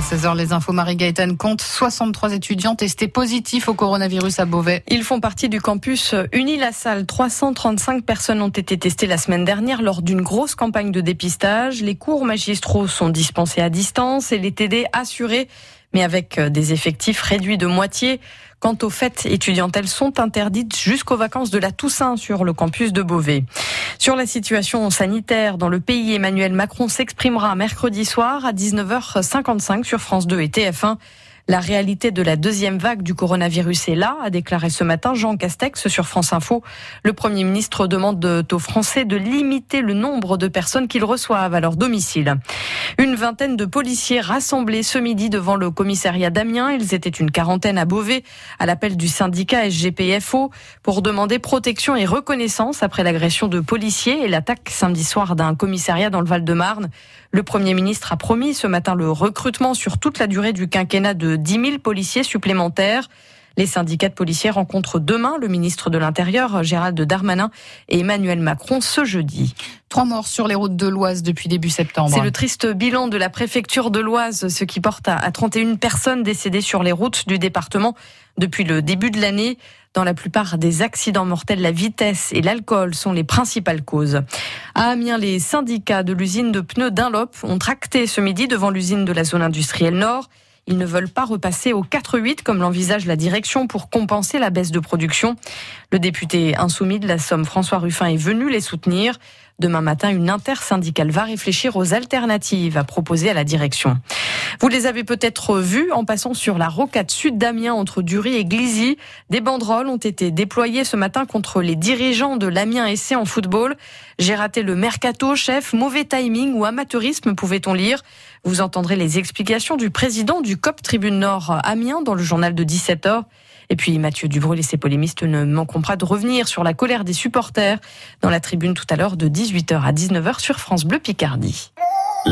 à 16h, les infos Marie-Gaëtan compte 63 étudiants testés positifs au coronavirus à Beauvais. Ils font partie du campus Uni-la-Salle. 335 personnes ont été testées la semaine dernière lors d'une grosse campagne de dépistage. Les cours magistraux sont dispensés à distance et les TD assurés, mais avec des effectifs réduits de moitié. Quant aux fêtes étudiantes, elles sont interdites jusqu'aux vacances de la Toussaint sur le campus de Beauvais. Sur la situation sanitaire dans le pays, Emmanuel Macron s'exprimera mercredi soir à 19h55 sur France 2 et TF1. La réalité de la deuxième vague du coronavirus est là, a déclaré ce matin Jean Castex sur France Info. Le Premier ministre demande aux Français de limiter le nombre de personnes qu'ils reçoivent à leur domicile. Une vingtaine de policiers rassemblés ce midi devant le commissariat d'Amiens. Ils étaient une quarantaine à Beauvais, à l'appel du syndicat SGPFO, pour demander protection et reconnaissance après l'agression de policiers et l'attaque samedi soir d'un commissariat dans le Val-de-Marne. Le Premier ministre a promis ce matin le recrutement sur toute la durée du quinquennat de 10 000 policiers supplémentaires. Les syndicats de policiers rencontrent demain le ministre de l'Intérieur, Gérald Darmanin, et Emmanuel Macron ce jeudi. Trois morts sur les routes de l'Oise depuis début septembre. C'est le triste bilan de la préfecture de l'Oise, ce qui porte à 31 personnes décédées sur les routes du département depuis le début de l'année. Dans la plupart des accidents mortels, la vitesse et l'alcool sont les principales causes. À Amiens, les syndicats de l'usine de pneus Dunlop ont tracté ce midi devant l'usine de la zone industrielle Nord. Ils ne veulent pas repasser au 4-8 comme l'envisage la direction pour compenser la baisse de production. Le député insoumis de la Somme, François Ruffin, est venu les soutenir. Demain matin, une intersyndicale va réfléchir aux alternatives à proposer à la direction. Vous les avez peut-être vus en passant sur la rocade sud d'Amiens entre Dury et Glizy. Des banderoles ont été déployées ce matin contre les dirigeants de l'Amiens essai en football. J'ai raté le mercato, chef, mauvais timing ou amateurisme, pouvait-on lire. Vous entendrez les explications du président du COP Tribune Nord Amiens dans le journal de 17h. Et puis Mathieu Dubrul et ses polémistes ne manqueront pas de revenir sur la colère des supporters dans la tribune tout à l'heure de 18h à 19h sur France Bleu Picardie.